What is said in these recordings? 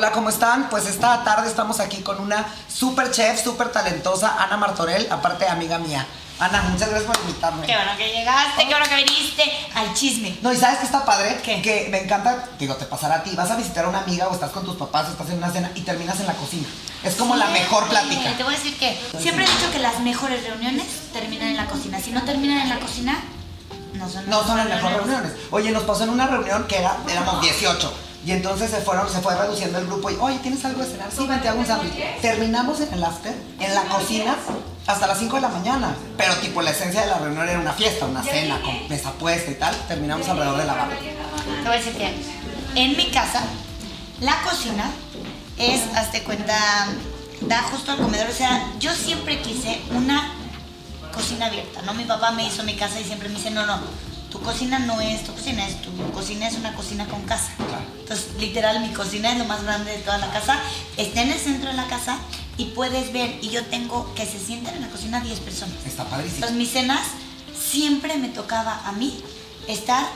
Hola, ¿cómo están? Pues esta tarde estamos aquí con una super chef, súper talentosa, Ana Martorell, aparte amiga mía. Ana, muchas gracias por invitarme. Qué bueno que llegaste, qué bueno que viniste al chisme. No, y ¿sabes qué está padre? ¿Qué? Que me encanta, digo, te pasará a ti, vas a visitar a una amiga o estás con tus papás, o estás en una cena y terminas en la cocina. Es como la mejor plática. Te voy a decir que siempre he dicho que las mejores reuniones terminan en la cocina. Si no terminan en la cocina, no son No son las mejores reuniones. Oye, nos pasó en una reunión que era, éramos 18. Y entonces se fueron, se fue reduciendo el grupo y, oye, ¿tienes algo de cenar? Sí, vente, hago un sándwich. Terminamos en el after, en la cocina, hasta las 5 de la mañana. Pero tipo, la esencia de la reunión era una fiesta, una cena, con mesa puesta y tal. Terminamos alrededor de la barra. Te voy a decir que en mi casa, la cocina es, hazte cuenta, da justo al comedor. O sea, yo siempre quise una cocina abierta, ¿no? Mi papá me hizo mi casa y siempre me dice, no, no, tu cocina no es tu cocina, es tu cocina es una cocina con casa. Claro. Entonces, literal, mi cocina es lo más grande de toda la casa. Está en el centro de la casa y puedes ver, y yo tengo que se sienten en la cocina 10 personas. Está padrísimo. Entonces, mis cenas siempre me tocaba a mí estar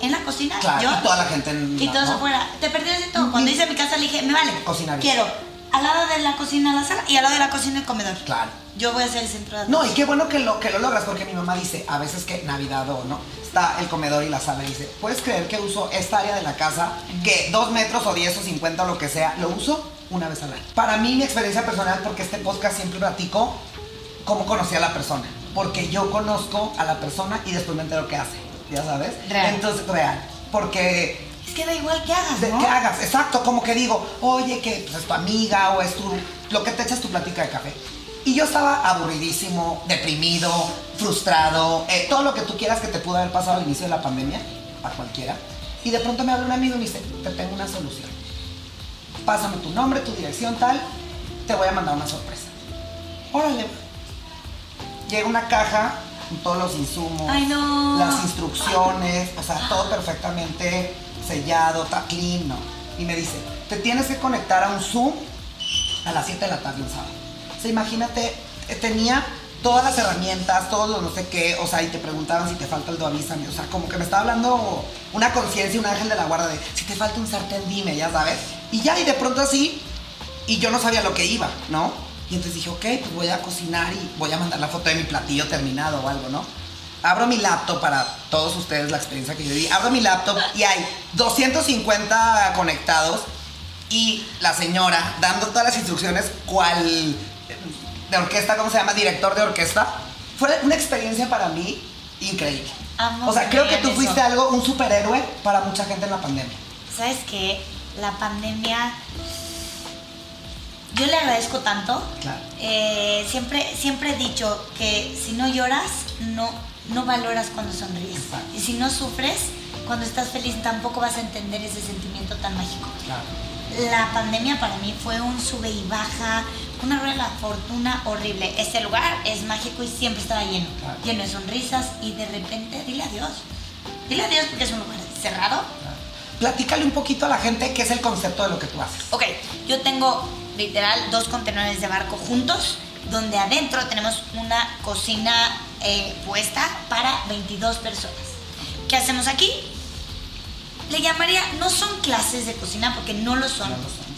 en la cocina. Claro, yo, y toda la gente en Y todos ¿no? afuera. Te perdías de todo. Cuando hice mi casa, le dije, me vale. Cocina bien. Quiero al lado de la cocina la sala y al lado de la cocina el comedor. Claro. Yo voy a ser el centro de No, y qué bueno que lo, que lo logras, porque mi mamá dice, a veces que Navidad o no, está el comedor y la sala y dice, ¿puedes creer que uso esta área de la casa, que dos metros o diez o cincuenta o lo que sea, lo uso una vez al año? Para mí, mi experiencia personal, porque este podcast siempre platico cómo conocí a la persona, porque yo conozco a la persona y después me entero qué hace, ya sabes. Real. Entonces, real, porque Es que da igual que hagas, ¿no? que hagas, exacto, como que digo, oye, que pues, es tu amiga o es tu, lo que te echas tu plática de café. Y yo estaba aburridísimo, deprimido, frustrado, eh, todo lo que tú quieras que te pudo haber pasado al inicio de la pandemia, a cualquiera. Y de pronto me habla un amigo y me dice, te tengo una solución. Pásame tu nombre, tu dirección, tal, te voy a mandar una sorpresa. Órale. Llega una caja con todos los insumos, Ay, no. las instrucciones, o sea, todo perfectamente sellado, está clean, ¿no? Y me dice, te tienes que conectar a un Zoom a las 7 de la tarde un sábado. O sea, imagínate, eh, tenía todas las herramientas, todos los no sé qué, o sea, y te preguntaban si te falta algo, avísame. O sea, como que me estaba hablando una conciencia, un ángel de la guarda de, si te falta un sartén, dime, ya sabes. Y ya, y de pronto así, y yo no sabía lo que iba, ¿no? Y entonces dije, ok, pues voy a cocinar y voy a mandar la foto de mi platillo terminado o algo, ¿no? Abro mi laptop para todos ustedes la experiencia que yo vi. Abro mi laptop y hay 250 conectados y la señora dando todas las instrucciones, cual de orquesta, ¿cómo se llama? Director de orquesta. Fue una experiencia para mí increíble. Amo o sea, creo que tú eso. fuiste algo, un superhéroe para mucha gente en la pandemia. ¿Sabes qué? La pandemia. Yo le agradezco tanto. Claro. Eh, siempre, siempre he dicho que si no lloras, no, no valoras cuando sonríes. Exacto. Y si no sufres, cuando estás feliz tampoco vas a entender ese sentimiento tan mágico. Claro. La pandemia para mí fue un sube y baja, una rueda de la fortuna horrible. Este lugar es mágico y siempre estaba lleno, Claro. lleno de sonrisas y de repente dile adiós. Dile adiós porque es un lugar cerrado, Platícale un poquito a la gente qué es el concepto de lo que tú haces. Ok, yo tengo literal dos contenedores de barco juntos, donde adentro tenemos una cocina eh, puesta para 22 personas. ¿Qué hacemos aquí? Le llamaría, no son clases de cocina porque no lo son,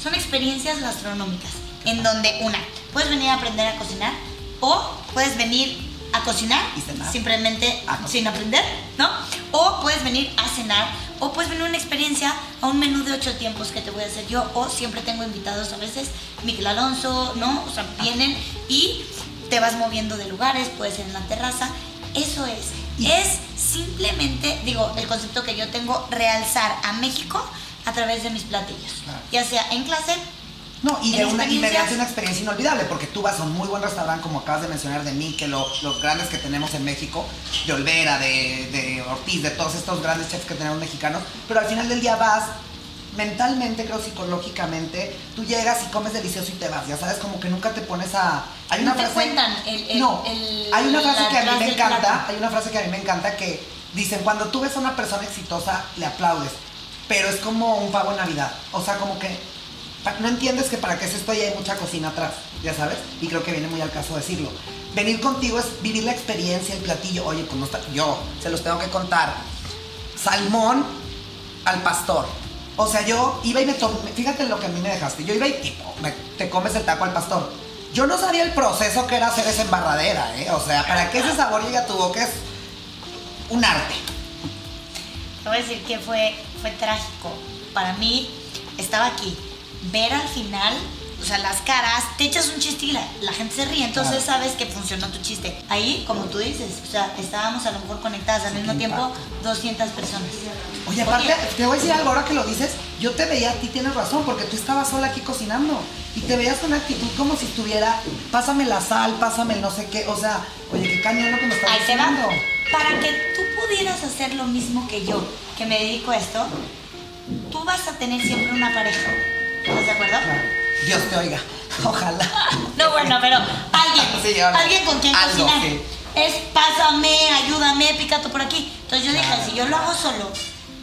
son. experiencias gastronómicas, en donde una, puedes venir a aprender a cocinar o puedes venir a cocinar Y simplemente sin aprender, ¿no? O puedes venir a cenar, o puedes venir a una experiencia, a un menú de ocho tiempos que te voy a hacer yo, o siempre tengo invitados a veces, Miguel Alonso, ¿no? O sea, vienen y te vas moviendo de lugares, puede ser en la terraza. Eso es. Y- Es simplemente, digo, el concepto que yo tengo, realzar a México a través de mis platillos. Claro. Ya sea en clase, No, y, de una, y experiencias- mediante una experiencia inolvidable, porque tú vas a un muy buen restaurante, como acabas de mencionar de mí, que lo- los grandes que tenemos en México, de Olvera, de, de Ortiz, de todos estos grandes chefs que tenemos mexicanos, pero al final del día vas mentalmente, creo psicológicamente, tú llegas y comes delicioso y te vas, ya sabes, como que nunca te pones a... Hay No una te frase, cuentan el- el- no, el- hay una frase que a mí me encanta, plato. hay una frase que a mí me encanta que dicen, cuando tú ves a una persona exitosa, le aplaudes, pero es como un pavo en Navidad, o sea, como que no entiendes que para qué es esto y hay mucha cocina atrás, ya sabes, y creo que viene muy al caso decirlo. Venir contigo es vivir la experiencia, el platillo, oye, pues no está, yo se los tengo que contar. Salmón al pastor, O sea, yo iba y me tomé, fíjate lo que a mí me dejaste. Yo iba y tipo, te comes el taco al pastor. Yo no sabía el proceso que era hacer esa embarradera, ¿eh? O sea, para que ese sabor llegue a tu boca es un arte. Te voy a decir que fue, fue trágico. Para mí, estaba aquí. Ver al final, o sea, las caras, te echas un chiste y la, la gente se ríe, entonces Claro. sabes que funcionó tu chiste. Ahí, como tú dices, o sea, estábamos a lo mejor conectadas al mismo tiempo impacto. 200 personas. Oye, aparte, te voy a decir algo ahora que lo dices. Yo te veía a ti, tienes razón, porque tú estabas sola aquí cocinando. Y te veías con actitud como si estuviera, pásame la sal, pásame el no sé qué. O sea, oye, qué cañón lo que me estás Ahí te va. Para que tú pudieras hacer lo mismo que yo, que me dedico a esto, tú vas a tener siempre una pareja. ¿Estás de acuerdo? Claro. Dios te oiga. Ojalá. No, bueno, pero alguien, Sí, alguien con quien algo, cocinar. sí. Es pásame, ayúdame, pica tú por aquí. Entonces yo Claro. dije, si yo lo hago solo,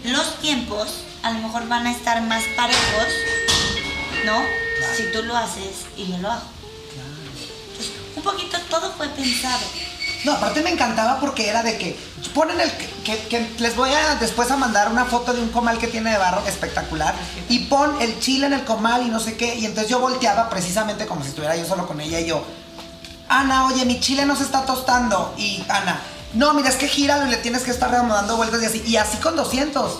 los tiempos a lo mejor van a estar más parejos, ¿no? Claro. Si tú lo haces y yo lo hago. Entonces, un poquito todo fue pensado. No, aparte me encantaba porque era de que ponen el que, les voy a después a mandar una foto de un comal que tiene de barro espectacular y pon el chile en el comal y no sé qué y entonces yo volteaba precisamente como si estuviera yo solo con ella y yo Ana, oye, mi chile no se está tostando y Ana, no, mira, es que gíralo y le tienes que estar dando vueltas y así y así con 200.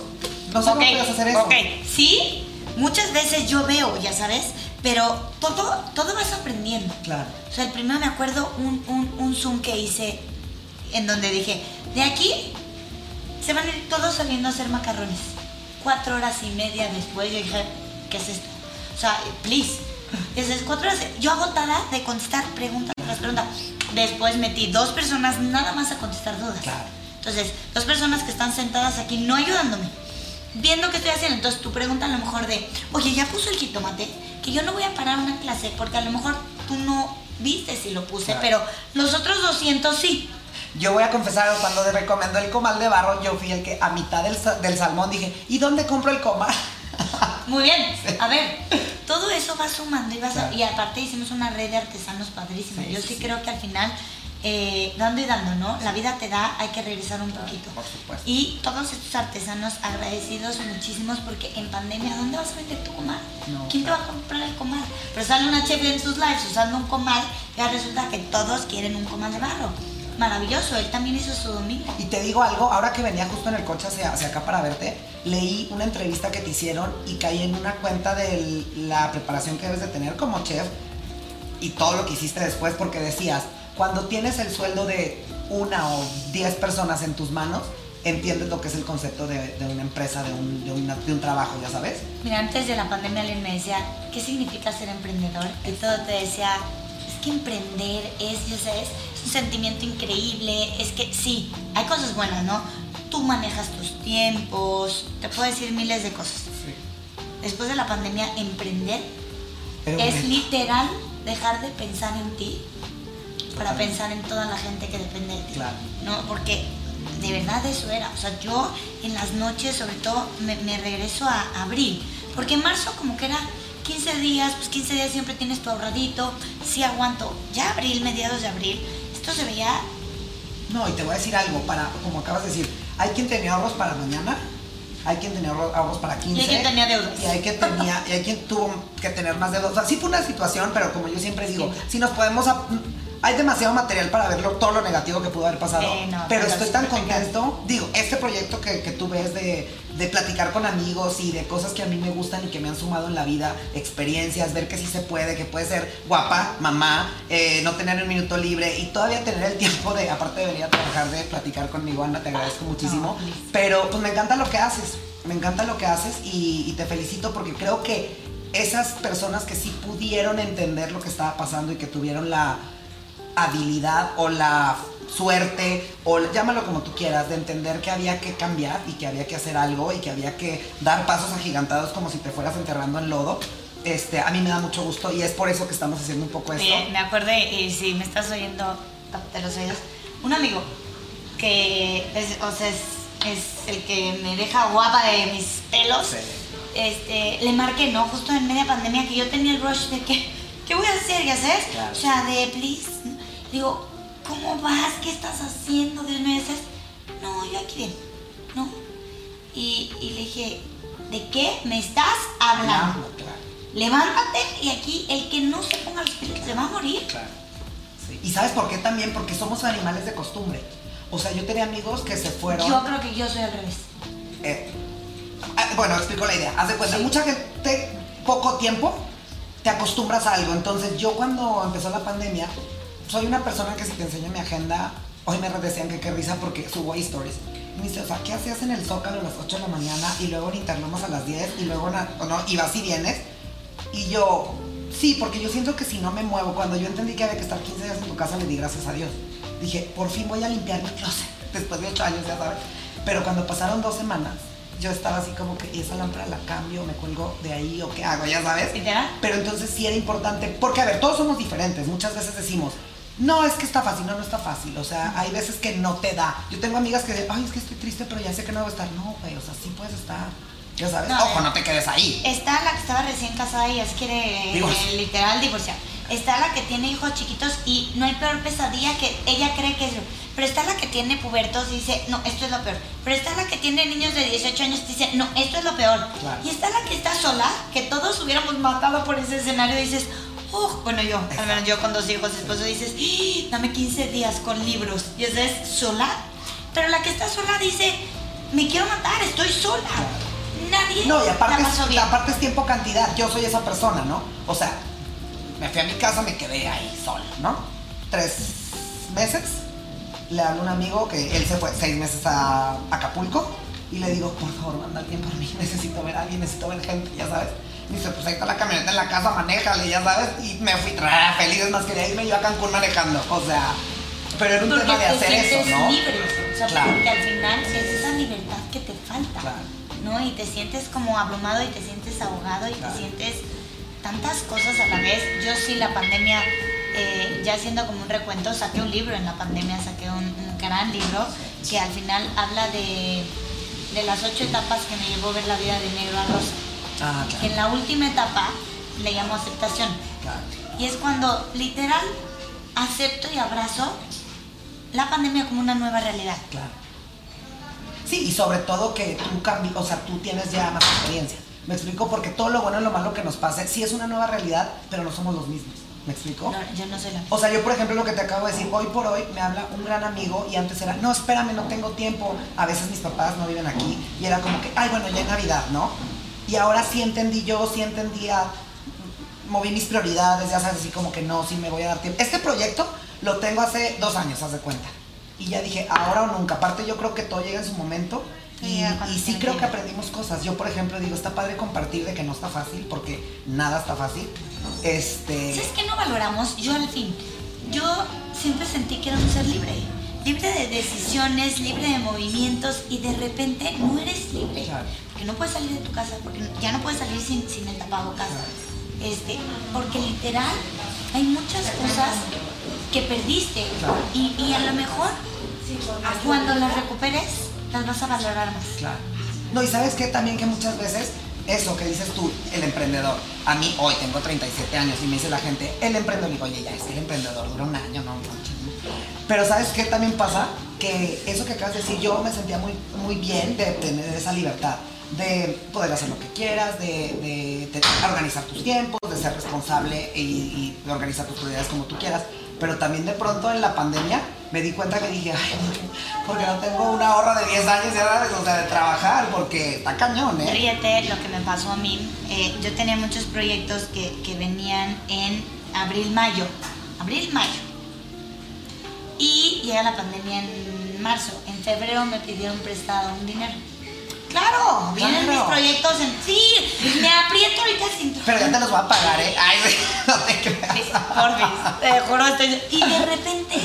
No sé cómo Ok, puedes hacer eso. ok. Sí, muchas veces yo veo, ya sabes, pero todo, todo vas aprendiendo. Claro. O sea, el primero me acuerdo un, un, un Zoom que hice en donde dije, de aquí se van a ir todos saliendo a hacer macarrones. Cuatro horas y media después yo dije, ¿qué es esto? O sea, please. Desde cuatro horas, yo agotada de contestar preguntas tras preguntas. Después metí dos personas nada más a contestar dudas. Claro. Entonces, dos personas que están sentadas aquí no ayudándome, viendo qué estoy haciendo. Entonces, tu pregunta a lo mejor de, oye, ya puso el jitomate, que yo no voy a parar una clase porque a lo mejor tú no viste si lo puse, Claro. pero los otros 200 sí. Yo voy a confesar, cuando te recomendó el comal de barro, yo fui el que a mitad del, del salmón dije, ¿y dónde compro el comal? Muy bien, a ver, todo eso va sumando y, vas a- Claro. y aparte hicimos una red de artesanos padrísima. Sí, Yo sí. creo que al final, eh, dando y dando, ¿no? La vida te da, hay que regresar un poquito. por supuesto. Y todos estos artesanos agradecidos muchísimos porque en pandemia, ¿dónde vas a vender tu comal? No, ¿Quién claro. te va a comprar el comal? Pero sale una chef en sus lives usando un comal y ahora resulta que todos quieren un comal de barro. Maravilloso, él también hizo su domingo. Y te digo algo, ahora que venía justo en el coche hacia, hacia acá para verte, leí una entrevista que te hicieron y caí en una cuenta de la preparación que debes de tener como chef y todo lo que hiciste después porque decías, cuando tienes el sueldo de una o diez personas en tus manos, entiendes lo que es el concepto de, de una empresa, de un, de, una- de un trabajo, ya sabes. Mira, antes de la pandemia alguien me decía, ¿qué significa ser emprendedor? Y todo te decía, es que emprender es, ya sabes, es un sentimiento increíble, es que sí, hay cosas buenas, ¿no? Tú manejas tus tiempos, te puedo decir miles de cosas. Después de la pandemia, emprender Pero es bueno, literal dejar de pensar en ti para pensar en toda la gente que depende de ti. Claro. No, porque de verdad eso era. O sea, yo en las noches, sobre todo, me, me regreso a abril. Porque en marzo como que era 15 días, pues 15 días siempre tienes tu ahorradito. Sí aguanto. Ya abril, mediados de abril, esto se veía No, y te voy a decir algo, para, como acabas de decir, hay quien tenía ahorros para mañana, hay quien tenía ahorro- ahorros para 15. Y hay quien tenía deudas. Y hay quien tenía, y hay quien tuvo que tener más deudas. O sea, sí fue una situación, pero como yo siempre digo, si nos podemos hay demasiado material para verlo, todo lo negativo que pudo haber pasado. No, pero pero estoy tan contento. Digo, este proyecto que, que tú ves de, de platicar con amigos y de cosas que a mí me gustan y que me han sumado en la vida, experiencias, ver que sí se puede, que puede ser guapa, mamá, eh, no tener un minuto libre y todavía tener el tiempo de, aparte de venir a trabajar, de platicar conmigo, Ana, te agradezco muchísimo. No. Pero pues me encanta lo que haces, me encanta lo que haces y, y te felicito porque creo que esas personas que sí pudieron entender lo que estaba pasando y que tuvieron la habilidad o la suerte o llámalo como tú quieras de entender que había que cambiar y que había que hacer algo y que había que dar pasos agigantados como si te fueras enterrando en lodo. Este, a mí me da mucho gusto y es por eso que estamos haciendo un poco esto. Oye, me acordé, y si me estás oyendo, tápate los oídos, un amigo que es, o sea, es, es el que me deja guapa de mis pelos. Sí. Este, le marqué, ¿no? Justo en media pandemia que yo tenía el rush de que, ¿qué voy a hacer? ¿Ya sabes? Claro. O sea, de please. Digo, ¿cómo vas? ¿Qué estás haciendo? Dios mío. No, yo aquí bien, ¿no? Y, y le dije, ¿de qué me estás hablando? Hablando, claro. Levántate y aquí el que no se ponga los pies se va a morir. Claro. Sí. ¿Y sabes por qué también? Porque somos animales de costumbre. O sea, yo tenía amigos que se fueron. Yo creo que yo soy al revés. Eh, ah, bueno, explico la idea. Haz de cuenta, Sí. mucha gente, poco tiempo, te acostumbras a algo. Entonces, yo cuando empezó la pandemia, soy una persona que si te enseño mi agenda, hoy me decían que qué risa porque subo stories. Y me dice, o sea, ¿qué hacías en el Zócalo a las 8 de la mañana y luego en Interlomas a las 10 y luego, o no, y vas y vienes? Y yo, sí, porque yo siento que si no me muevo, cuando yo entendí que había que estar 15 días en tu casa, le di gracias a Dios. Dije, por fin voy a limpiar mi closet, después de 8 años, ya sabes. Pero cuando pasaron dos semanas, yo estaba así como que, ¿y esa lámpara la cambio, me cuelgo de ahí o qué hago? Ya sabes. ¿Literal? Pero entonces sí era importante, porque a ver, todos somos diferentes. Muchas veces decimos, no, es que está fácil, no, no está fácil. O sea, hay veces que no te da. Yo tengo amigas que dicen, ay, es que estoy triste, pero ya sé que no voy a estar. No, güey, o sea, sí puedes estar. Ya sabes. No, Ojo, eh. no te quedes ahí. Está la que estaba recién casada y ya se quiere eh, literal divorciar. Está la que tiene hijos chiquitos y no hay peor pesadilla que ella cree que es. Pero está la que tiene pubertos y dice, no, esto es lo peor. Pero está la que tiene niños de 18 años y dice, no, esto es lo peor. Claro. Y está la que está sola, que todos hubiéramos matado por ese escenario y dices, oh, bueno, yo, al menos yo con dos hijos, esposo, dices, "Ah, dame 15 días con libros. Y esa es sola. Pero la que está sola dice, me quiero matar, estoy sola. Nadie No, y aparte, la pasó es, bien. aparte es tiempo cantidad. Yo soy esa persona, ¿no? O sea, me fui a mi casa, me quedé ahí sola, ¿no? Tres meses. Le hablo a un amigo que él se fue seis meses a Acapulco y le digo, por favor, manda alguien por mí. Necesito ver a alguien, necesito ver gente, ya sabes. Me dice, pues ahí está la camioneta en la casa, manéjale, ya sabes. Y me fui tra, feliz, es más, quería irme yo a Cancún manejando. O sea, pero era un Porque tema de te hacer eso, ¿no? libre. O sea, Claro. porque al final es esa libertad que te falta. Claro. ¿No? Y te sientes como abrumado y te sientes ahogado y Claro. te sientes tantas cosas a la vez. Yo sí, la pandemia, eh, ya haciendo como un recuento, saqué un libro en la pandemia, saqué un, un gran libro que al final habla de, de las ocho etapas que me llevó ver la vida de negro a rosa. Ah, claro. en la última etapa le llamo aceptación. claro. Y es cuando literal acepto y abrazo la pandemia como una nueva realidad. Claro. Sí, y sobre todo que tú cambias, o sea, tú tienes ya más experiencia. Me explico porque todo lo bueno y lo malo que nos pase, sí es una nueva realidad, pero no somos los mismos. ¿Me explico? No, yo no soy la O sea, yo por ejemplo lo que te acabo de decir, hoy por hoy me habla un gran amigo y antes era, no, espérame, no tengo tiempo. A veces mis papás no viven aquí y era como que, ay, bueno, ya es Navidad, ¿no? Y ahora sí entendí yo, sí entendía, moví mis prioridades, ya sabes, así como que no, sí me voy a dar tiempo. Este proyecto lo tengo hace dos años, haz de cuenta. Y ya dije, ahora o nunca. Aparte yo creo que todo llega en su momento. Y, sí creo que aprendimos cosas. Yo, por ejemplo, digo, está padre compartir de que no está fácil, porque nada está fácil. Este... ¿Sabes qué no valoramos? Yo al fin, yo siempre sentí que era un ser libre. Libre de decisiones, libre de movimientos y de repente no eres libre. Porque no puedes salir de tu casa, porque ya no puedes salir sin, sin el tapabocas. Este, porque literal hay muchas cosas que perdiste y, y a lo mejor cuando las recuperes las vas a valorar más. Claro. No, y sabes qué también que muchas veces, eso que dices tú, el emprendedor. A mí hoy tengo 37 años y me dice la gente, el emprendedor, digo, oye, ya es que el emprendedor dura un año, no manches. Pero ¿sabes qué también pasa? Que eso que acabas de decir, yo me sentía muy, muy bien de tener esa libertad. De poder hacer lo que quieras, de, de- de organizar tus tiempos, de ser responsable y, de organizar tus prioridades como tú quieras. Pero también de pronto en la pandemia me di cuenta que dije, ay, porque no tengo una ahorra de 10 años, sabes, o sea, de trabajar, porque está cañón, ¿eh? Ríete lo que me pasó a mí. Eh, yo tenía muchos proyectos que, que venían en abril-mayo. Abril-mayo. Y llega la pandemia en marzo. En febrero me pidieron prestado un dinero. Claro, vienen Claro. mis proyectos en... Sí, me aprieto ahorita el cinturón. Pero ya te los voy a pagar, ¿eh? Ay, no te creas. Porfis, te juro, estoy... Y de repente,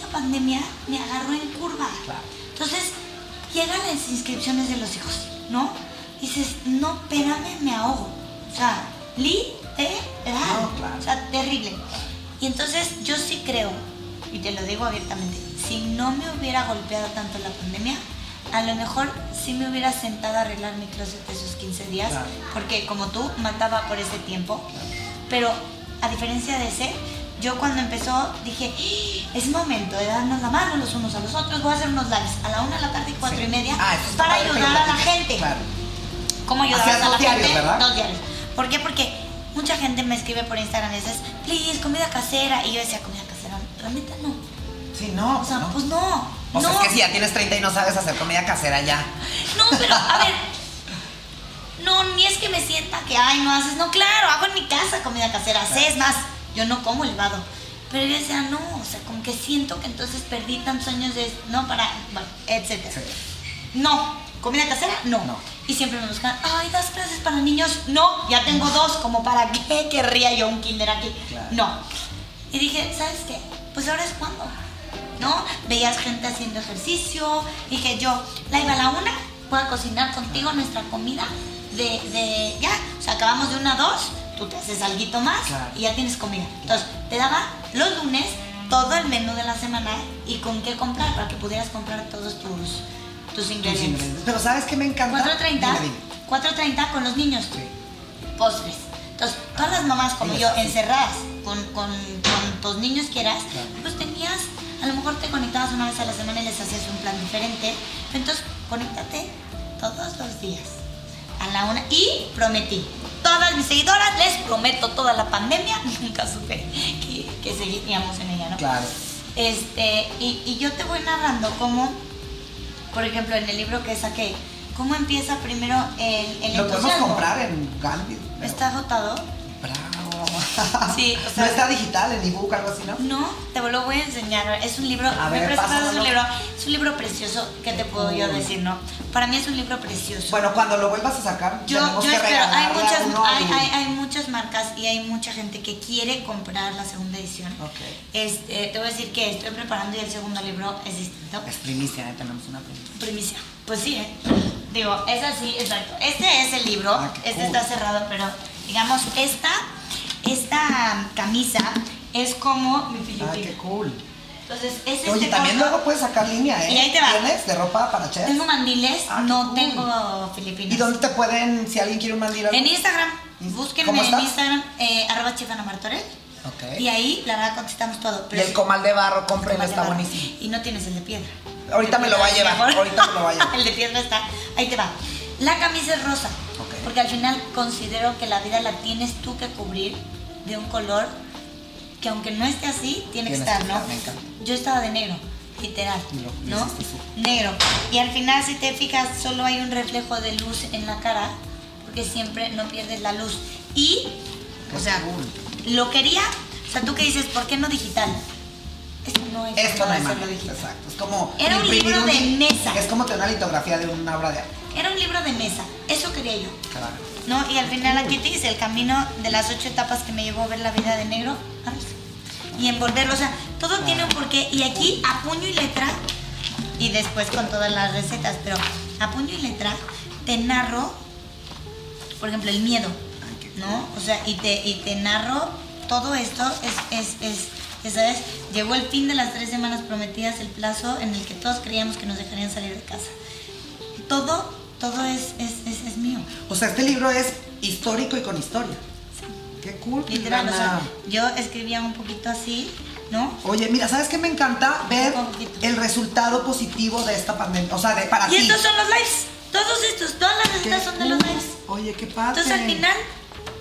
la pandemia me agarró en curva. Claro. Entonces, llegan las inscripciones de los hijos, ¿no? Dices, no, espérame, me ahogo. O sea, literal. No, claro. O sea, terrible. Y entonces, yo sí creo, y te lo digo abiertamente, si no me hubiera golpeado tanto la pandemia, a lo mejor sí me hubiera sentado a arreglar mi closet esos 15 días, Claro. porque como tú, mataba por ese tiempo. Pero a diferencia de ese, yo cuando empezó dije, "Ah, es momento de darnos la mano los unos a los otros, voy a hacer unos lives a la una de la tarde y cuatro Sí. y media Ah, para ayudar a la gente. Claro. cómo Hacías a la diarios, gente. ¿verdad? Dos diarios. ¿Por qué? Porque mucha gente me escribe por Instagram y dices, please, comida casera. Y yo decía, comida la neta no. Sí, no. O sea, no. pues no. O sea, no. es que si ya tienes 30 y no sabes hacer comida casera ya. No, pero a ver. No, ni es que me sienta que, ay, no haces. No, claro, hago en mi casa comida casera. Sé, es más, yo no como elevado. Pero yo decía, no, o sea, como que siento que entonces perdí tantos años de. No, para. Bueno. Sí. No. ¿Comida casera? No. No. Y siempre me buscan, ay, das clases para niños. No, ya tengo dos, como para qué querría yo un kinder aquí. Claro. No. Y dije, ¿sabes qué? Pues ahora es cuando. ¿No? Veías gente haciendo ejercicio. Dije yo, la iba a la una, voy a cocinar contigo nuestra comida de, de ya. O sea, acabamos de una a dos, tú te haces algo más Claro. y ya tienes comida. Entonces, te daba los lunes todo el menú de la semana y con qué comprar para que pudieras comprar todos tus, tus ingredientes. Pero ¿sabes qué me encanta? 4.30, Dime, dime. 4.30 con los niños, Sí. postres. Entonces, todas las mamás como yo, encerradas con, con, con tus niños que eras, Claro. pues tenías, a lo mejor te conectabas una vez a la semana y les hacías un plan diferente. Entonces, conéctate todos los días a la una. Y prometí, todas mis seguidoras, les prometo toda la pandemia, nunca supe que, que seguiríamos en ella, ¿no? Claro. Este, y, y yo te voy narrando cómo, por ejemplo, en el libro que saqué, cómo empieza primero el, el Lo podemos comprar en Gandhi. pero- ¿Está agotado? Sí, o sea- no está digital, en ebook, algo así, ¿no? No, te lo voy a enseñar. Es un libro, A me ver, es un libro, es un libro precioso. ¿Qué te puedo yo decir, no? Para mí es un libro precioso. Bueno, cuando lo vuelvas a sacar, Yo, tenemos yo que espero, hay muchas, hay, hay, hay muchas marcas y hay mucha gente que quiere comprar la segunda edición. Ok. Este, te voy a decir que estoy preparando y el segundo libro es distinto. Es primicia, ¿eh? tenemos una primicia. Primicia. Pues sí, ¿eh? Digo, es así, exacto. Este es el libro, Ah, este cool. está cerrado, pero digamos, esta, esta camisa es como mi Ah, filipina. qué cool. Entonces, es este Oye, también corto. luego puedes sacar línea, ¿eh? Y ahí te va. ¿Tienes de ropa para chef? Tengo mandiles, Ah, no cool. tengo filipinas. ¿Y dónde te pueden, si alguien quiere un mandil? algo? En Instagram, ¿Cómo búsquenme en? Instagram, eh, arroba chef Ana Martorell. Ok. Y ahí, la verdad, contestamos todo. Y el comal de barro, de está barro. buenísimo. Y no tienes el de piedra. Ahorita me lo va a llevar, ahorita me lo va a llevar. el de piedra está, ahí te va. La camisa es rosa. Ok. Porque al final considero que la vida la tienes tú que cubrir de un color que aunque no esté así, tiene que estar, ¿no? Yo estaba de negro, literal, ¿no? súper. Negro. Y al final, si te fijas, solo hay un reflejo de luz en la cara, porque siempre no pierdes la luz. Y, o sea, lo quería, o sea, tú que dices, ¿por qué no digital? Esto no Esto manera, digital. exacto. Es como Era un libro de mesa. Es como tener una litografía de una obra de arte. Era un libro de mesa, eso quería yo. Claro. ¿no? Y al final aquí te dice el camino de las ocho etapas que me llevó a ver la vida de negro y envolverlo, o sea, todo tiene un porqué y aquí a puño y letra y después con todas las recetas, pero a puño y letra te narro, por ejemplo, el miedo, ¿no? O sea, y te, y te narro todo esto, es, es, es, ya sabes, llegó el fin de las tres semanas prometidas, el plazo en el que todos creíamos que nos dejarían salir de casa. Todo, todo es, es, es, es mío. O sea, este libro es histórico y con historia. Qué cool. Literal, o sea, Liliana. yo escribía un poquito así, ¿no? Oye, mira, ¿sabes qué me encanta? Ver el resultado positivo de esta pandemia. O sea, de para Y ti. estos son los lives, todos estos, todas las recetas son de los lives. Oye, qué padre. Entonces al final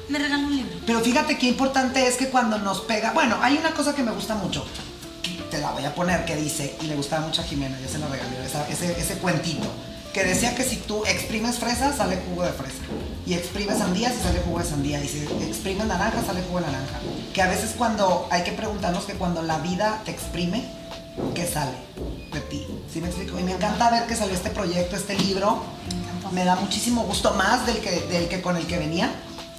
me regaló un libro. Pero fíjate qué importante es que cuando nos pega. Bueno, hay una cosa que me gusta mucho. Te la voy a poner que dice, y le gustaba mucho a Jimena, yo se la regalé, esa- ese, ese cuentito. Que decía que si tú exprimes fresa, sale jugo de fresa. Y exprimes sandías y sale jugo de sandía. Y si exprimes naranja, sale jugo de naranja. Que a veces cuando hay que preguntarnos que cuando la vida te exprime, ¿qué sale de ti? ¿Sí me explico? Y me encanta ver que salió este proyecto, este libro. Me da muchísimo gusto más del que, del que con el que venía,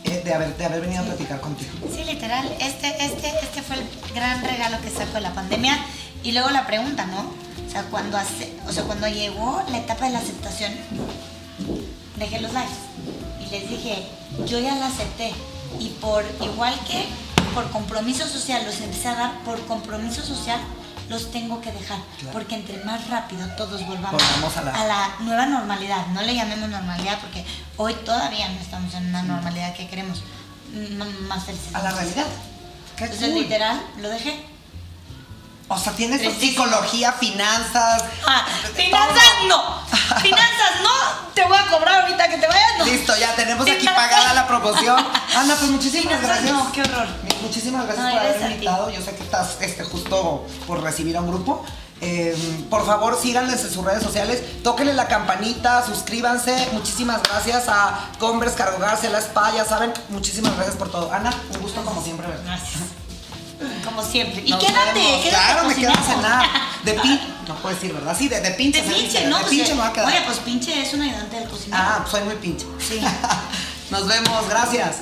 de, haber, de haber venido a platicar contigo. Sí, literal, este, este, este fue el gran regalo que sacó de la pandemia. Y luego la pregunta, ¿no? O sea, cuando, hace, o sea, cuando llegó la etapa de la aceptación, dejé los lives. Y les dije, yo ya la acepté. Y por igual que por compromiso social los empecé a dar, por compromiso social los tengo que dejar. Claro. Porque entre más rápido todos volvamos Volvamos a la- nueva normalidad, no le llamemos normalidad porque hoy todavía no estamos en una normalidad que queremos m- más felices. A la realidad. Entonces, cool. literal, lo dejé. O sea, tienes psicología, finanzas. Ah, finanzas no. Finanzas, no te voy a cobrar ahorita que te vayas. No. Listo, ya tenemos aquí pagada la promoción. Ana, pues muchísimas Finanzas, gracias. no, qué horror. Muchísimas gracias por ti. invitado. Yo sé que estás este, justo por recibir a un grupo. Eh, por favor, síganles en sus redes sociales, tóquenle la campanita, suscríbanse. Muchísimas gracias a Converse, Cargo García, La Spa, ya saben. Muchísimas gracias por todo. Ana, un gusto como siempre. Gracias. Como siempre. Y Nos quédate, vemos. quédate Claro, me quedo a cenar. De pin, no puedo decir, ¿verdad? Sí, de, de pinche. De pinche, ¿no? De Pues, pinche me va a quedar. Oye, pues pinche es un ayudante del cocinero. Ah, soy muy pinche. Sí. Nos vemos, gracias.